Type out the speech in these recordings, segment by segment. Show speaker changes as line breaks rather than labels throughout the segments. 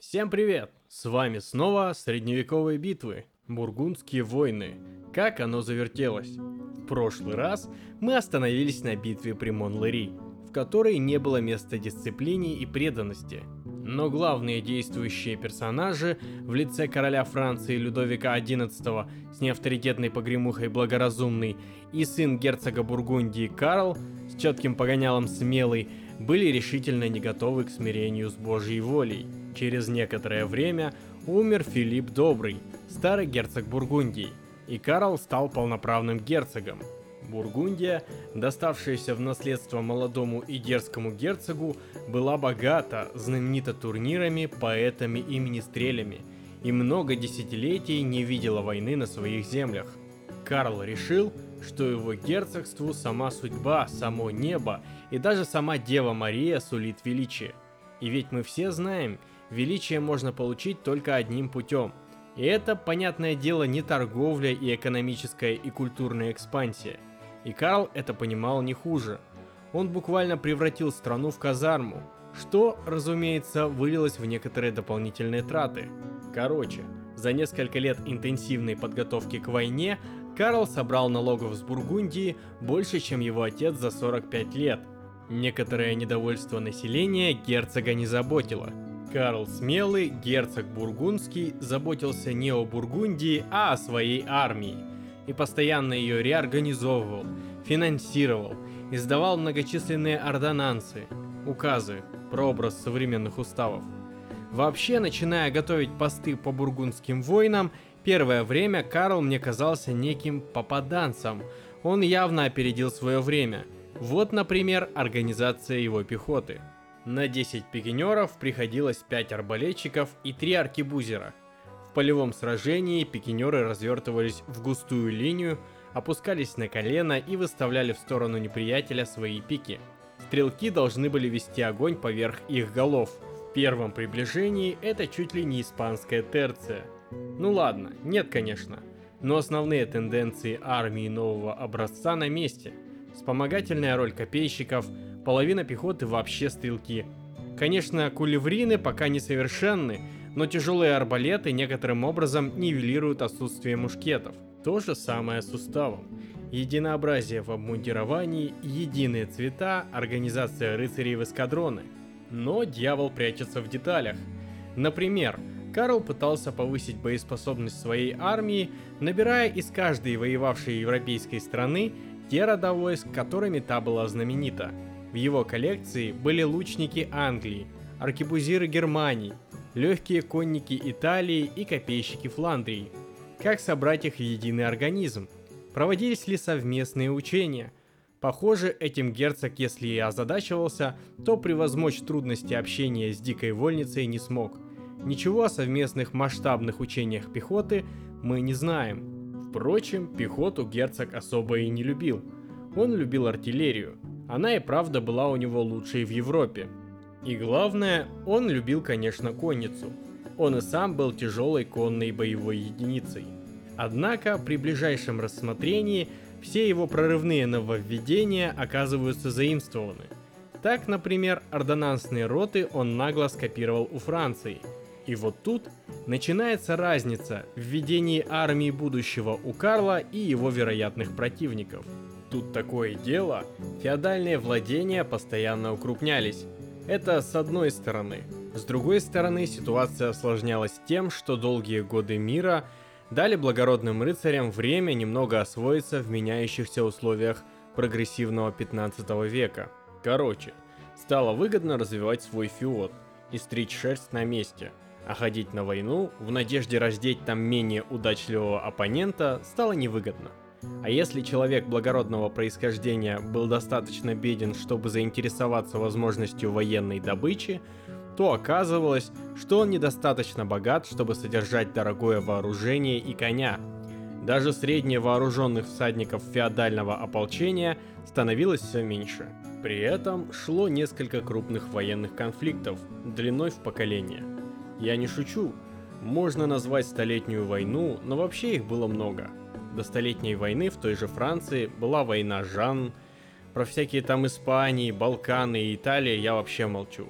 Всем привет! С вами снова средневековые битвы, бургундские войны. Как оно завертелось? В прошлый раз мы остановились на битве при Монлери, в которой не было места дисциплине и преданности. Но главные действующие персонажи в лице короля Франции Людовика XI с неавторитетной погремухой благоразумный и сын герцога Бургундии Карл с четким погонялом смелый были решительно не готовы к смирению с Божьей волей. Через некоторое время умер Филипп Добрый, старый герцог Бургундии, и Карл стал полноправным герцогом. Бургундия, доставшаяся в наследство молодому и дерзкому герцогу, была богата, знаменита турнирами, поэтами и министрелями, и много десятилетий не видела войны на своих землях. Карл решил, что его герцогству сама судьба, само небо и даже сама Дева Мария сулит величие. И ведь мы все знаем, величие можно получить только одним путем. И это, понятное дело, не торговля и экономическая и культурная экспансия. И Карл это понимал не хуже. Он буквально превратил страну в казарму, что, разумеется, вылилось в некоторые дополнительные траты. Короче, за несколько лет интенсивной подготовки к войне Карл собрал налогов с Бургундии больше, чем его отец за 45 лет. Некоторое недовольство населения герцога не заботило. Карл Смелый, герцог Бургундский, заботился не о Бургундии, а о своей армии. И постоянно ее реорганизовывал, финансировал, издавал многочисленные ордонансы, указы, прообраз современных уставов. Вообще, начиная готовить посты по бургундским войнам, Первое время Карл мне казался неким попаданцем. Он явно опередил свое время. Вот, например, организация его пехоты. На 10 пикинеров приходилось 5 арбалетчиков и 3 аркебузера. В полевом сражении пикинеры развертывались в густую линию, опускались на колено и выставляли в сторону неприятеля свои пики. Стрелки должны были вести огонь поверх их голов. В первом приближении это чуть ли не испанская терция – ну ладно, нет, конечно. Но основные тенденции армии нового образца на месте. Вспомогательная роль копейщиков, половина пехоты вообще стрелки. Конечно, кулеврины пока не совершенны, но тяжелые арбалеты некоторым образом нивелируют отсутствие мушкетов. То же самое с уставом. Единообразие в обмундировании, единые цвета, организация рыцарей в эскадроны. Но дьявол прячется в деталях. Например, Карл пытался повысить боеспособность своей армии, набирая из каждой воевавшей европейской страны те рода войск, которыми та была знаменита. В его коллекции были лучники Англии, аркебузиры Германии, легкие конники Италии и копейщики Фландрии. Как собрать их в единый организм? Проводились ли совместные учения? Похоже, этим герцог, если и озадачивался, то превозмочь трудности общения с дикой вольницей не смог – Ничего о совместных масштабных учениях пехоты мы не знаем. Впрочем, пехоту герцог особо и не любил. Он любил артиллерию. Она и правда была у него лучшей в Европе. И главное, он любил, конечно, конницу. Он и сам был тяжелой конной боевой единицей. Однако при ближайшем рассмотрении все его прорывные нововведения оказываются заимствованы. Так, например, ордонансные роты он нагло скопировал у Франции – и вот тут начинается разница в ведении армии будущего у Карла и его вероятных противников. Тут такое дело, феодальные владения постоянно укрупнялись. Это с одной стороны. С другой стороны, ситуация осложнялась тем, что долгие годы мира дали благородным рыцарям время немного освоиться в меняющихся условиях прогрессивного 15 века. Короче, стало выгодно развивать свой феод и стричь шерсть на месте – а ходить на войну в надежде раздеть там менее удачливого оппонента стало невыгодно. А если человек благородного происхождения был достаточно беден, чтобы заинтересоваться возможностью военной добычи, то оказывалось, что он недостаточно богат, чтобы содержать дорогое вооружение и коня. Даже средне вооруженных всадников феодального ополчения становилось все меньше. При этом шло несколько крупных военных конфликтов длиной в поколение – я не шучу. Можно назвать Столетнюю войну, но вообще их было много. До Столетней войны в той же Франции была война Жан, про всякие там Испании, Балканы и Италии я вообще молчу.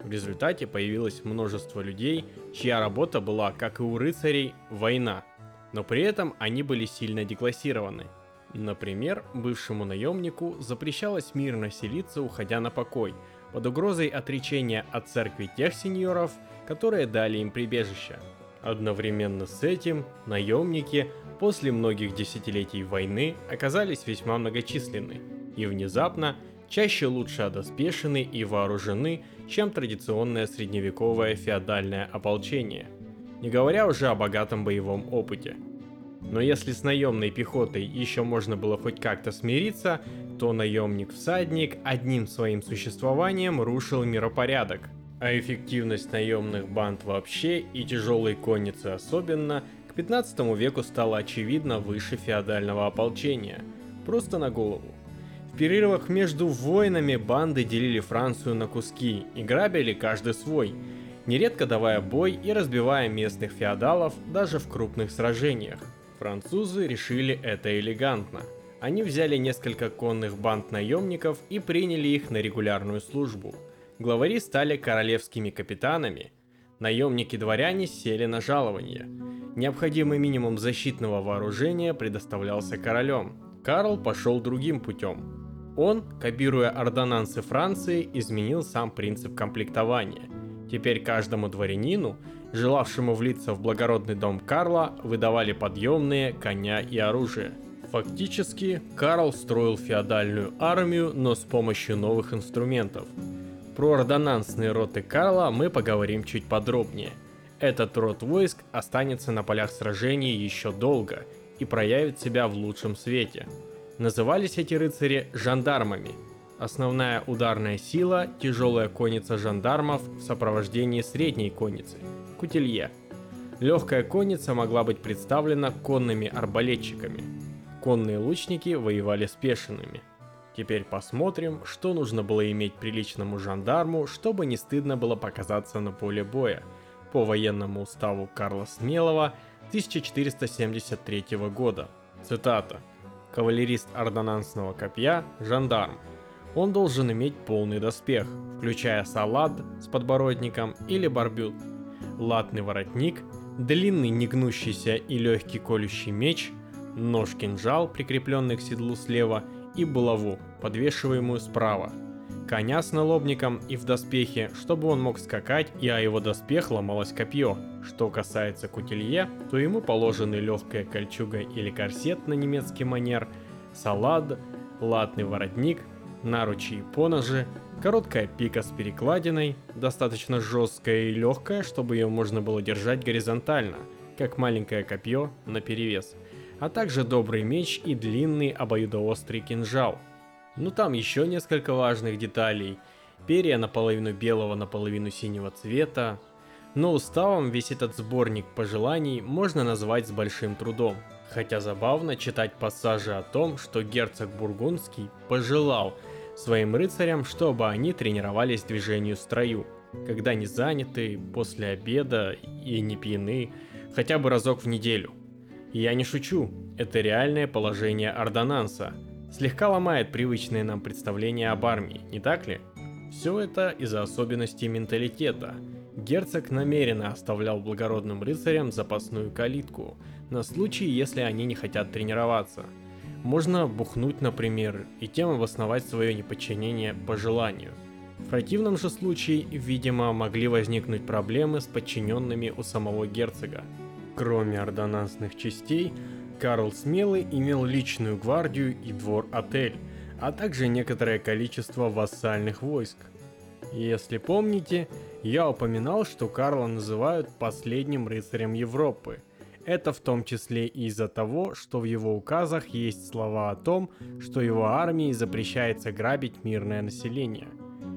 В результате появилось множество людей, чья работа была, как и у рыцарей, война. Но при этом они были сильно деклассированы. Например, бывшему наемнику запрещалось мирно селиться, уходя на покой, под угрозой отречения от церкви тех сеньоров, которые дали им прибежище. Одновременно с этим наемники после многих десятилетий войны оказались весьма многочисленны и внезапно чаще лучше одоспешены и вооружены, чем традиционное средневековое феодальное ополчение, не говоря уже о богатом боевом опыте. Но если с наемной пехотой еще можно было хоть как-то смириться, то наемник-всадник одним своим существованием рушил миропорядок. А эффективность наемных банд вообще и тяжелой конницы особенно к 15 веку стала очевидно выше феодального ополчения. Просто на голову. В перерывах между войнами банды делили Францию на куски и грабили каждый свой, нередко давая бой и разбивая местных феодалов даже в крупных сражениях. Французы решили это элегантно. Они взяли несколько конных банд наемников и приняли их на регулярную службу. Главари стали королевскими капитанами, наемники-дворяне сели на жалование. Необходимый минимум защитного вооружения предоставлялся королем. Карл пошел другим путем. Он, копируя ордонансы Франции, изменил сам принцип комплектования. Теперь каждому дворянину, желавшему влиться в благородный дом Карла, выдавали подъемные, коня и оружие. Фактически, Карл строил феодальную армию, но с помощью новых инструментов. Про ордонансные роты Карла мы поговорим чуть подробнее. Этот род войск останется на полях сражений еще долго и проявит себя в лучшем свете – Назывались эти рыцари жандармами. Основная ударная сила – тяжелая конница жандармов в сопровождении средней конницы – кутилье. Легкая конница могла быть представлена конными арбалетчиками. Конные лучники воевали с пешенными. Теперь посмотрим, что нужно было иметь приличному жандарму, чтобы не стыдно было показаться на поле боя. По военному уставу Карла Смелого 1473 года. Цитата – кавалерист ордонансного копья, жандарм. Он должен иметь полный доспех, включая салад с подбородником или барбют, латный воротник, длинный негнущийся и легкий колющий меч, нож-кинжал, прикрепленный к седлу слева, и булаву, подвешиваемую справа – коня с налобником и в доспехе, чтобы он мог скакать, и о его доспех ломалось копье. Что касается кутилье, то ему положены легкая кольчуга или корсет на немецкий манер, салад, латный воротник, наручи и поножи, короткая пика с перекладиной, достаточно жесткая и легкая, чтобы ее можно было держать горизонтально, как маленькое копье на перевес, а также добрый меч и длинный обоюдоострый кинжал – ну там еще несколько важных деталей. Перья наполовину белого, наполовину синего цвета. Но уставом весь этот сборник пожеланий можно назвать с большим трудом. Хотя забавно читать пассажи о том, что герцог Бургундский пожелал своим рыцарям, чтобы они тренировались движению строю, когда не заняты, после обеда и не пьяны, хотя бы разок в неделю. Я не шучу, это реальное положение ордонанса – слегка ломает привычные нам представления об армии, не так ли? Все это из-за особенностей менталитета. Герцог намеренно оставлял благородным рыцарям запасную калитку, на случай, если они не хотят тренироваться. Можно бухнуть, например, и тем обосновать свое неподчинение по желанию. В противном же случае, видимо, могли возникнуть проблемы с подчиненными у самого герцога. Кроме ордонансных частей, Карл Смелый имел личную гвардию и двор-отель, а также некоторое количество вассальных войск. Если помните, я упоминал, что Карла называют последним рыцарем Европы. Это в том числе и из-за того, что в его указах есть слова о том, что его армии запрещается грабить мирное население.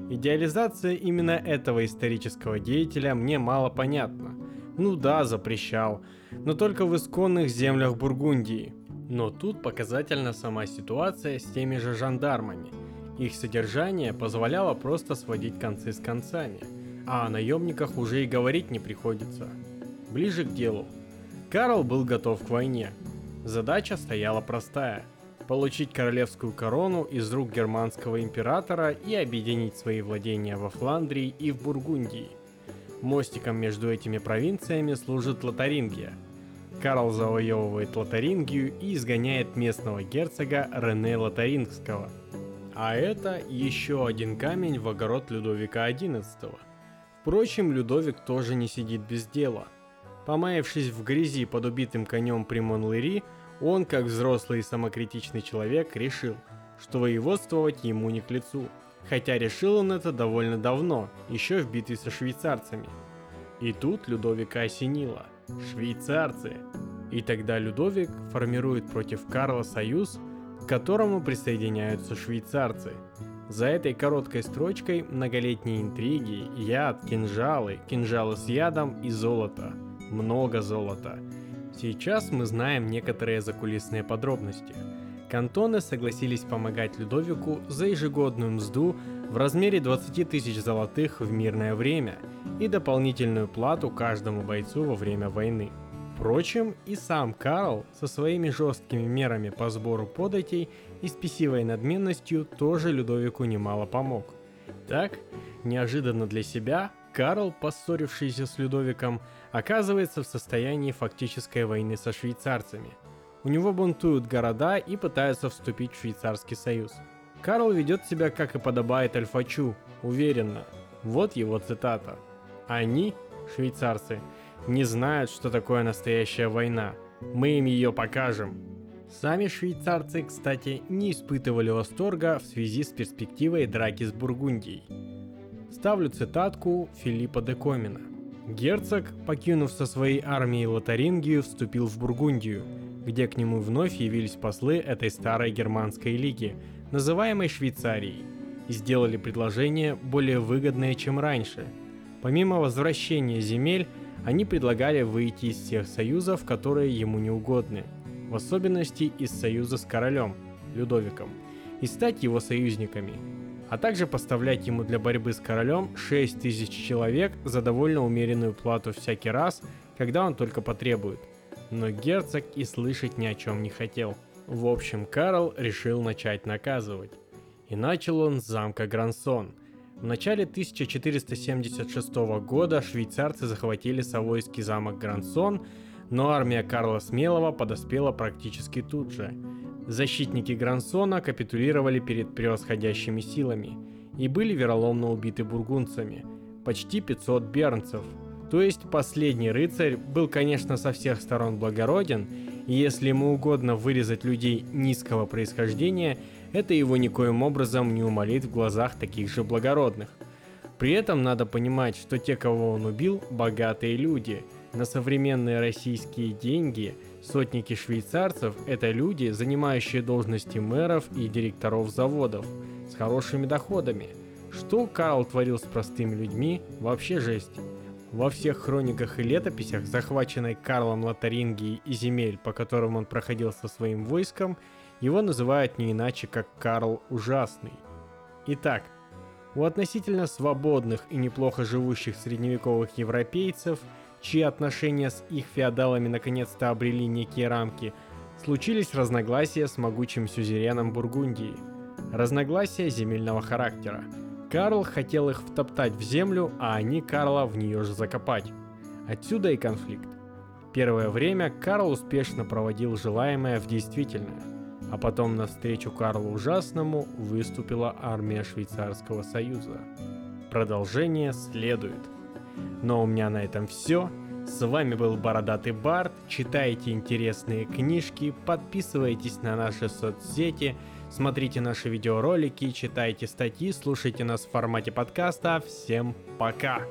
Идеализация именно этого исторического деятеля мне мало понятна. Ну да, запрещал, но только в исконных землях Бургундии. Но тут показательна сама ситуация с теми же жандармами. Их содержание позволяло просто сводить концы с концами, а о наемниках уже и говорить не приходится. Ближе к делу. Карл был готов к войне. Задача стояла простая. получить королевскую корону из рук германского императора и объединить свои владения во Фландрии и в Бургундии. Мостиком между этими провинциями служит Лотарингия. Карл завоевывает Лотарингию и изгоняет местного герцога Рене Лотарингского. А это еще один камень в огород Людовика XI. Впрочем, Людовик тоже не сидит без дела. Помаявшись в грязи под убитым конем при Монлери, он, как взрослый и самокритичный человек, решил, что воеводствовать ему не к лицу. Хотя решил он это довольно давно, еще в битве со швейцарцами. И тут Людовика осенило. Швейцарцы! И тогда Людовик формирует против Карла союз, к которому присоединяются швейцарцы. За этой короткой строчкой многолетние интриги, яд, кинжалы, кинжалы с ядом и золото. Много золота. Сейчас мы знаем некоторые закулисные подробности. Кантоны согласились помогать Людовику за ежегодную мзду в размере 20 тысяч золотых в мирное время и дополнительную плату каждому бойцу во время войны. Впрочем, и сам Карл со своими жесткими мерами по сбору податей и спесивой надменностью тоже Людовику немало помог. Так, неожиданно для себя, Карл, поссорившийся с Людовиком, оказывается в состоянии фактической войны со швейцарцами. У него бунтуют города и пытаются вступить в швейцарский союз. Карл ведет себя, как и подобает Альфачу, уверенно. Вот его цитата. Они, швейцарцы, не знают, что такое настоящая война. Мы им ее покажем. Сами швейцарцы, кстати, не испытывали восторга в связи с перспективой драки с Бургундией. Ставлю цитатку Филиппа де Комина. Герцог, покинув со своей армией Лотарингию, вступил в Бургундию, где к нему вновь явились послы этой старой германской лиги, называемой Швейцарией, и сделали предложение более выгодное, чем раньше. Помимо возвращения земель, они предлагали выйти из всех союзов, которые ему не угодны, в особенности из союза с королем, Людовиком, и стать его союзниками, а также поставлять ему для борьбы с королем 6 тысяч человек за довольно умеренную плату всякий раз, когда он только потребует. Но герцог и слышать ни о чем не хотел. В общем, Карл решил начать наказывать. И начал он с замка Грансон – в начале 1476 года швейцарцы захватили Савойский замок Грансон, но армия Карла Смелого подоспела практически тут же. Защитники Грансона капитулировали перед превосходящими силами и были вероломно убиты бургунцами, почти 500 бернцев. То есть последний рыцарь был, конечно, со всех сторон благороден, и если ему угодно вырезать людей низкого происхождения – это его никоим образом не умолит в глазах таких же благородных. При этом надо понимать, что те, кого он убил, богатые люди. На современные российские деньги сотники швейцарцев – это люди, занимающие должности мэров и директоров заводов, с хорошими доходами. Что Карл творил с простыми людьми – вообще жесть. Во всех хрониках и летописях, захваченной Карлом Лотарингии и земель, по которым он проходил со своим войском – его называют не иначе, как Карл Ужасный. Итак, у относительно свободных и неплохо живущих средневековых европейцев, чьи отношения с их феодалами наконец-то обрели некие рамки, случились разногласия с могучим сюзереном Бургундии. Разногласия земельного характера. Карл хотел их втоптать в землю, а они Карла в нее же закопать. Отсюда и конфликт. Первое время Карл успешно проводил желаемое в действительное – а потом навстречу Карлу Ужасному выступила армия Швейцарского Союза. Продолжение следует. Но у меня на этом все. С вами был Бородатый Барт. Читайте интересные книжки, подписывайтесь на наши соцсети, смотрите наши видеоролики, читайте статьи, слушайте нас в формате подкаста. Всем пока!